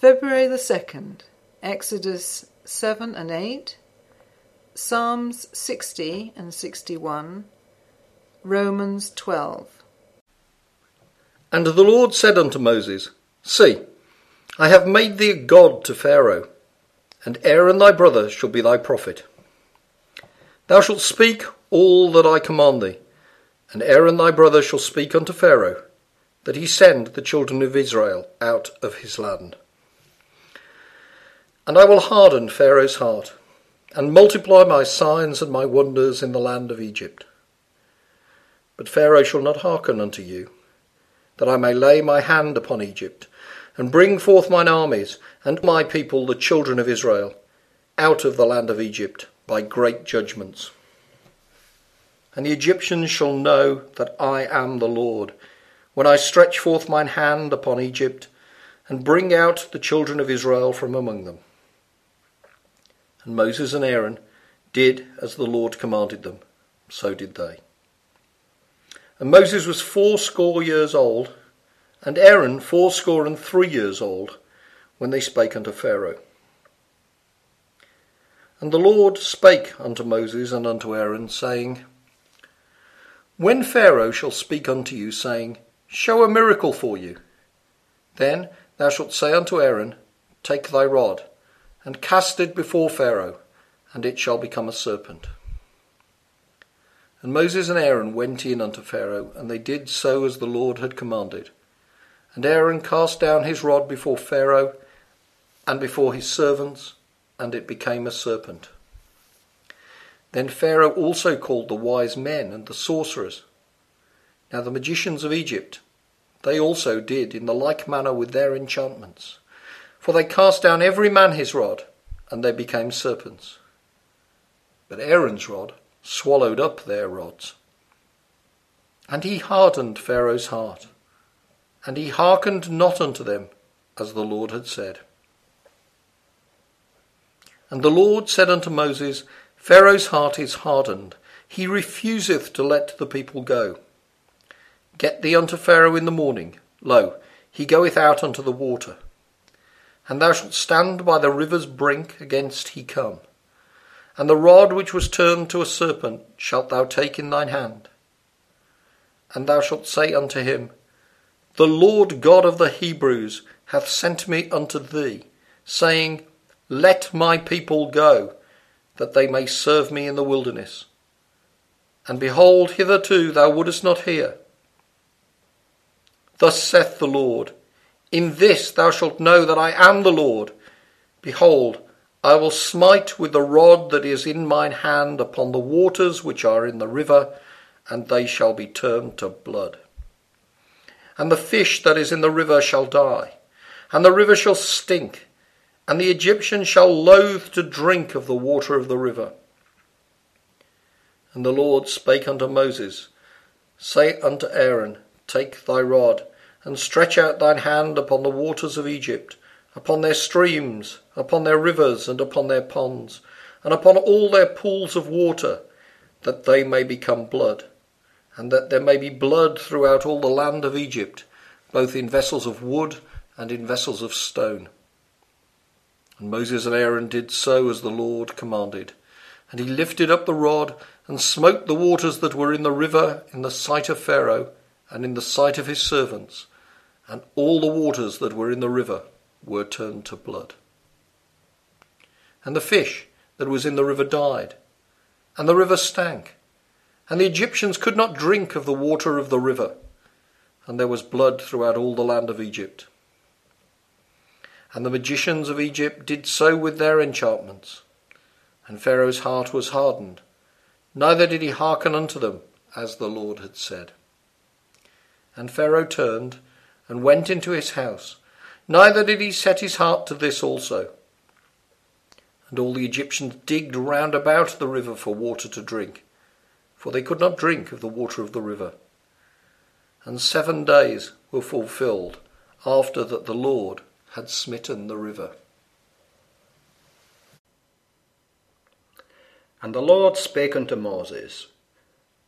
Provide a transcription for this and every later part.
February the 2nd, Exodus 7 and 8, Psalms 60 and 61, Romans 12. And the Lord said unto Moses, See, I have made thee a god to Pharaoh, and Aaron thy brother shall be thy prophet. Thou shalt speak all that I command thee, and Aaron thy brother shall speak unto Pharaoh, that he send the children of Israel out of his land. And I will harden Pharaoh's heart, and multiply my signs and my wonders in the land of Egypt. But Pharaoh shall not hearken unto you, that I may lay my hand upon Egypt, and bring forth mine armies, and my people, the children of Israel, out of the land of Egypt by great judgments. And the Egyptians shall know that I am the Lord, when I stretch forth mine hand upon Egypt, and bring out the children of Israel from among them. And Moses and Aaron did as the Lord commanded them, so did they. And Moses was fourscore years old, and Aaron fourscore and three years old, when they spake unto Pharaoh. And the Lord spake unto Moses and unto Aaron, saying, When Pharaoh shall speak unto you, saying, Show a miracle for you, then thou shalt say unto Aaron, Take thy rod, and cast it before Pharaoh, and it shall become a serpent. And Moses and Aaron went in unto Pharaoh, and they did so as the Lord had commanded. And Aaron cast down his rod before Pharaoh and before his servants, and it became a serpent. Then Pharaoh also called the wise men and the sorcerers. Now the magicians of Egypt, they also did in the like manner with their enchantments. For they cast down every man his rod, and they became serpents. But Aaron's rod swallowed up their rods. And he hardened Pharaoh's heart, and he hearkened not unto them, as the Lord had said. And the Lord said unto Moses, Pharaoh's heart is hardened, he refuseth to let the people go. Get thee unto Pharaoh in the morning, lo, he goeth out unto the water and thou shalt stand by the river's brink against he come. And the rod which was turned to a serpent shalt thou take in thine hand. And thou shalt say unto him, The Lord God of the Hebrews hath sent me unto thee, saying, Let my people go, that they may serve me in the wilderness. And behold, hitherto thou wouldest not hear. Thus saith the Lord, in this thou shalt know that I am the Lord. Behold, I will smite with the rod that is in mine hand upon the waters which are in the river, and they shall be turned to blood. And the fish that is in the river shall die, and the river shall stink, and the Egyptians shall loathe to drink of the water of the river. And the Lord spake unto Moses, Say unto Aaron, Take thy rod, and stretch out thine hand upon the waters of Egypt, upon their streams, upon their rivers, and upon their ponds, and upon all their pools of water, that they may become blood, and that there may be blood throughout all the land of Egypt, both in vessels of wood and in vessels of stone. And Moses and Aaron did so as the Lord commanded. And he lifted up the rod and smote the waters that were in the river in the sight of Pharaoh and in the sight of his servants, and all the waters that were in the river were turned to blood. And the fish that was in the river died, and the river stank, and the Egyptians could not drink of the water of the river, and there was blood throughout all the land of Egypt. And the magicians of Egypt did so with their enchantments, and Pharaoh's heart was hardened, neither did he hearken unto them, as the Lord had said. And Pharaoh turned and went into his house. Neither did he set his heart to this also. And all the Egyptians digged round about the river for water to drink, for they could not drink of the water of the river. And seven days were fulfilled after that the Lord had smitten the river. And the Lord spake unto Moses,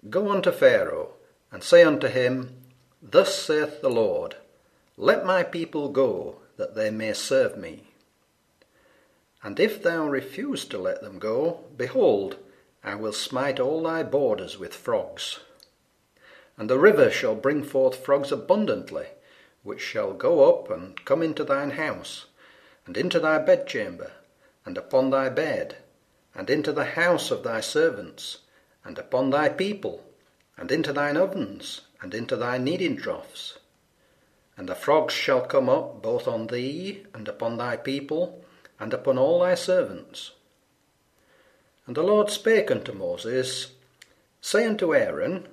Go unto Pharaoh, and say unto him, Thus saith the Lord, let my people go, that they may serve me. And if thou refuse to let them go, behold, I will smite all thy borders with frogs. And the river shall bring forth frogs abundantly, which shall go up and come into thine house, and into thy bedchamber, and upon thy bed, and into the house of thy servants, and upon thy people, and into thine ovens, and into thy kneading troughs. And the frogs shall come up both on thee, and upon thy people, and upon all thy servants. And the Lord spake unto Moses, Say unto Aaron,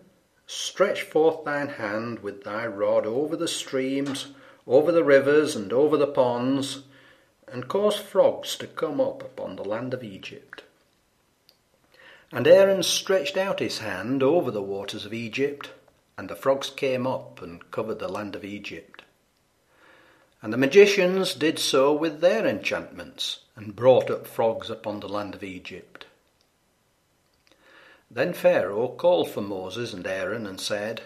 Stretch forth thine hand with thy rod over the streams, over the rivers, and over the ponds, and cause frogs to come up upon the land of Egypt. And Aaron stretched out his hand over the waters of Egypt, and the frogs came up and covered the land of Egypt. And the magicians did so with their enchantments, and brought up frogs upon the land of Egypt. Then Pharaoh called for Moses and Aaron and said,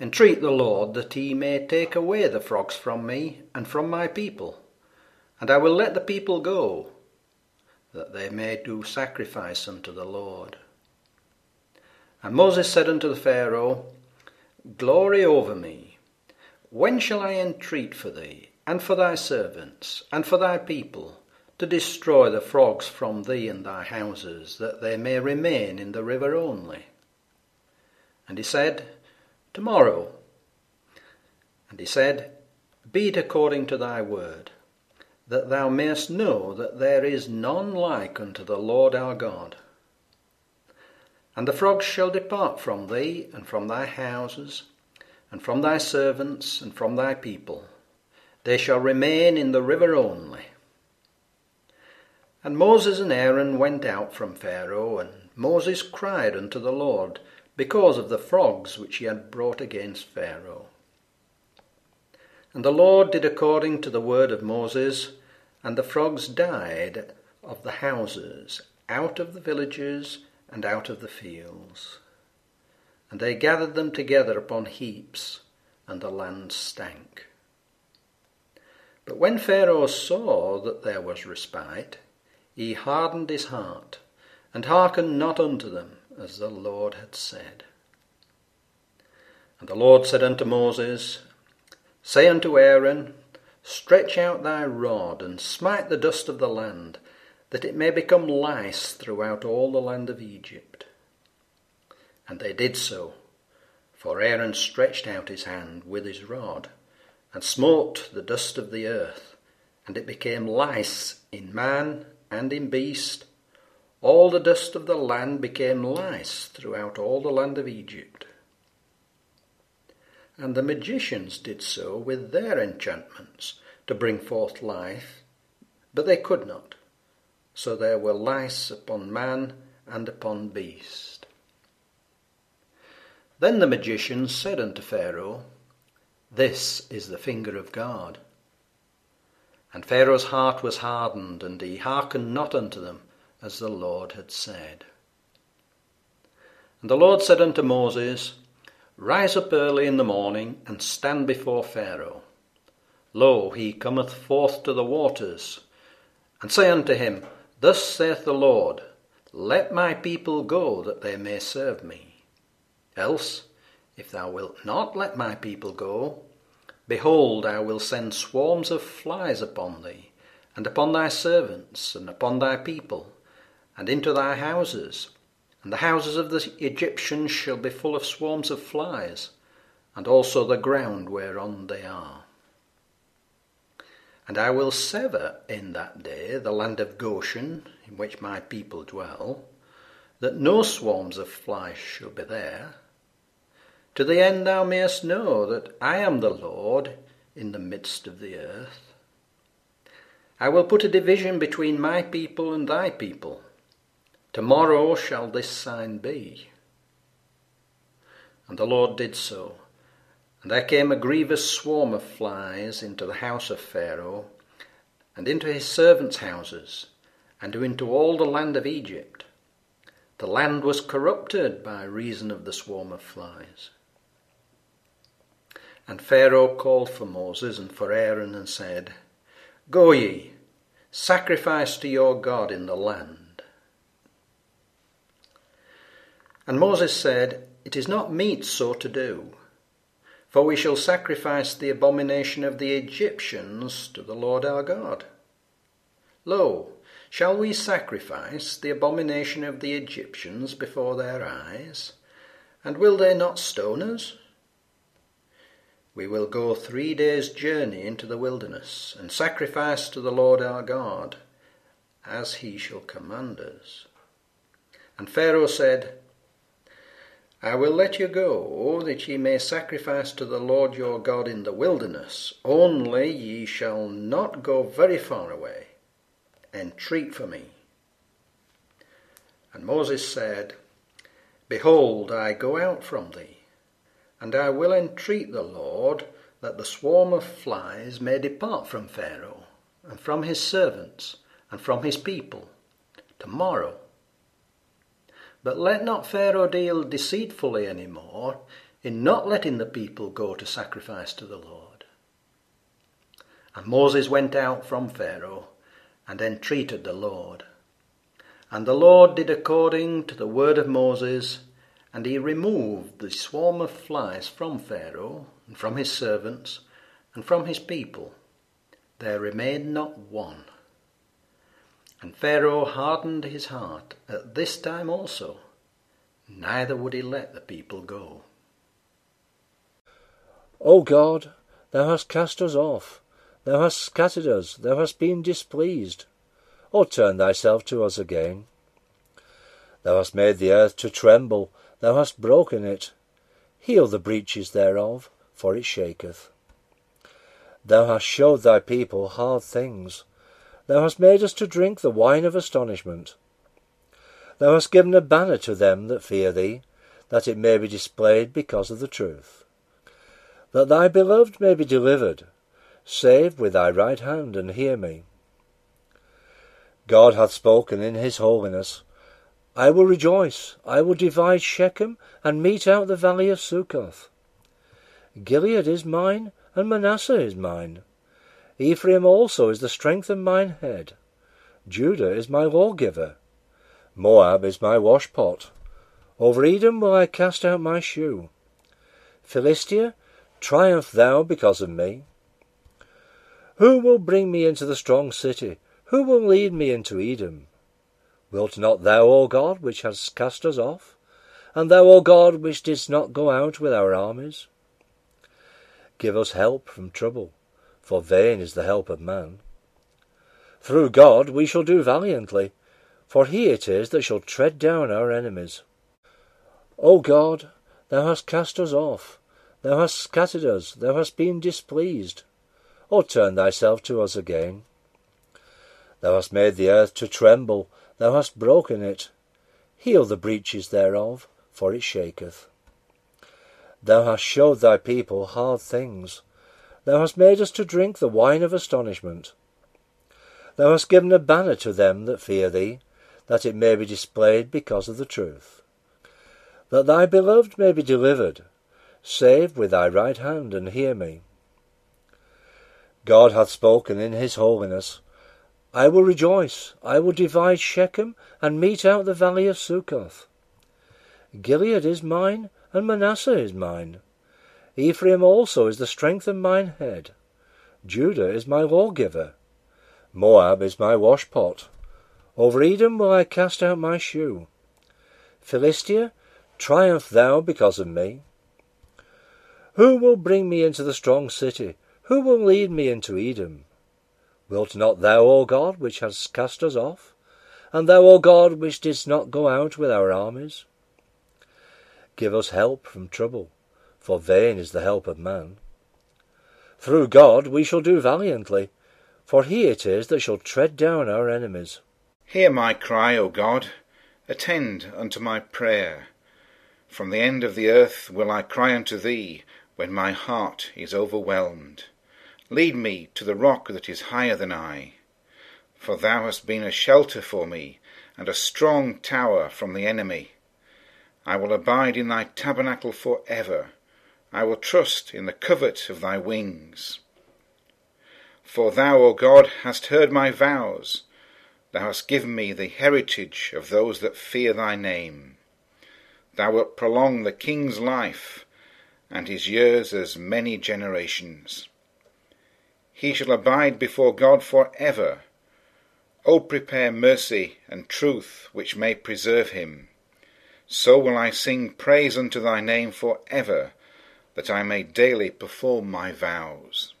Entreat the Lord that he may take away the frogs from me and from my people, and I will let the people go, that they may do sacrifice unto the Lord. And Moses said unto the Pharaoh, Glory over me. When shall I entreat for thee, and for thy servants, and for thy people, to destroy the frogs from thee and thy houses, that they may remain in the river only. And he said, Tomorrow. And he said, Be it according to thy word, that thou mayest know that there is none like unto the Lord our God. And the frogs shall depart from thee, and from thy houses, and from thy servants, and from thy people. They shall remain in the river only. And Moses and Aaron went out from Pharaoh, and Moses cried unto the Lord because of the frogs which he had brought against Pharaoh. And the Lord did according to the word of Moses, and the frogs died of the houses, out of the villages, and out of the fields. And they gathered them together upon heaps, and the land stank. But when Pharaoh saw that there was respite, he hardened his heart, and hearkened not unto them, as the Lord had said. And the Lord said unto Moses, Say unto Aaron, Stretch out thy rod, and smite the dust of the land, that it may become lice throughout all the land of Egypt. And they did so, for Aaron stretched out his hand with his rod, and smote the dust of the earth, and it became lice in man and in beast, all the dust of the land became lice throughout all the land of Egypt. And the magicians did so with their enchantments to bring forth life, but they could not. So there were lice upon man and upon beast. Then the magicians said unto Pharaoh, This is the finger of God. And Pharaoh's heart was hardened, and he hearkened not unto them, as the Lord had said. And the Lord said unto Moses, Rise up early in the morning, and stand before Pharaoh. Lo, he cometh forth to the waters. And say unto him, Thus saith the Lord, Let my people go, that they may serve me. Else, if thou wilt not let my people go, Behold, I will send swarms of flies upon thee, and upon thy servants, and upon thy people, and into thy houses. And the houses of the Egyptians shall be full of swarms of flies, and also the ground whereon they are. And I will sever in that day the land of Goshen, in which my people dwell, that no swarms of flies shall be there, to the end thou mayest know that I am the Lord in the midst of the earth. I will put a division between my people and thy people. Tomorrow shall this sign be. And the Lord did so. And there came a grievous swarm of flies into the house of Pharaoh, and into his servants' houses, and into all the land of Egypt. The land was corrupted by reason of the swarm of flies. And Pharaoh called for Moses and for Aaron and said, Go ye, sacrifice to your God in the land. And Moses said, It is not meet so to do, for we shall sacrifice the abomination of the Egyptians to the Lord our God. Lo, shall we sacrifice the abomination of the Egyptians before their eyes? And will they not stone us? We will go three days' journey into the wilderness, and sacrifice to the Lord our God, as he shall command us. And Pharaoh said, I will let you go, that ye may sacrifice to the Lord your God in the wilderness, only ye shall not go very far away. Entreat for me. And Moses said, Behold, I go out from thee, and I will entreat the Lord that the swarm of flies may depart from Pharaoh, and from his servants, and from his people, tomorrow. But let not Pharaoh deal deceitfully any more in not letting the people go to sacrifice to the Lord. And Moses went out from Pharaoh and entreated the Lord. And the Lord did according to the word of Moses, and he removed the swarm of flies from Pharaoh, and from his servants, and from his people. There remained not one. And Pharaoh hardened his heart at this time also, neither would he let the people go. O God, thou hast cast us off, thou hast scattered us, thou hast been displeased. O turn thyself to us again. Thou hast made the earth to tremble, thou hast broken it. Heal the breaches thereof, for it shaketh. Thou hast showed thy people hard things. Thou hast made us to drink the wine of astonishment. Thou hast given a banner to them that fear thee, that it may be displayed because of the truth. That thy beloved may be delivered, save with thy right hand, and hear me. God hath spoken in his holiness. I will rejoice, I will divide Shechem, and mete out the valley of Succoth. Gilead is mine, and Manasseh is mine. Ephraim also is the strength of mine head. Judah is my lawgiver. Moab is my washpot. Over Edom will I cast out my shoe. Philistia, triumph thou because of me. Who will bring me into the strong city? Who will lead me into Edom? Wilt not thou, O God, which hast cast us off? And thou, O God, which didst not go out with our armies? Give us help from trouble, for vain is the help of man. Through God we shall do valiantly, for he it is that shall tread down our enemies. O God, thou hast cast us off, thou hast scattered us, thou hast been displeased. O turn thyself to us again. Thou hast made the earth to tremble, thou hast broken it. Heal the breaches thereof, for it shaketh. Thou hast showed thy people hard things. Thou hast made us to drink the wine of astonishment. Thou hast given a banner to them that fear thee, that it may be displayed because of the truth. That thy beloved may be delivered, save with thy right hand, and hear me. God hath spoken in his holiness. I will rejoice, I will divide Shechem, and mete out the valley of Succoth. Gilead is mine, and Manasseh is mine. Ephraim also is the strength of mine head. Judah is my lawgiver. Moab is my washpot. Over Edom will I cast out my shoe. Philistia, triumph thou because of me. Who will bring me into the strong city? Who will lead me into Edom? Wilt not thou, O God, which hast cast us off? And thou, O God, which didst not go out with our armies? Give us help from trouble, for vain is the help of man. Through God we shall do valiantly, for he it is that shall tread down our enemies. Hear my cry, O God, attend unto my prayer. From the end of the earth will I cry unto thee when my heart is overwhelmed. Lead me to the rock that is higher than I. For thou hast been a shelter for me, and a strong tower from the enemy. I will abide in thy tabernacle for ever. I will trust in the covert of thy wings. For thou, O God, hast heard my vows. Thou hast given me the heritage of those that fear thy name. Thou wilt prolong the king's life, and his years as many generations. He shall abide before God for ever. O prepare mercy and truth which may preserve him. So will I sing praise unto thy name for ever, that I may daily perform my vows.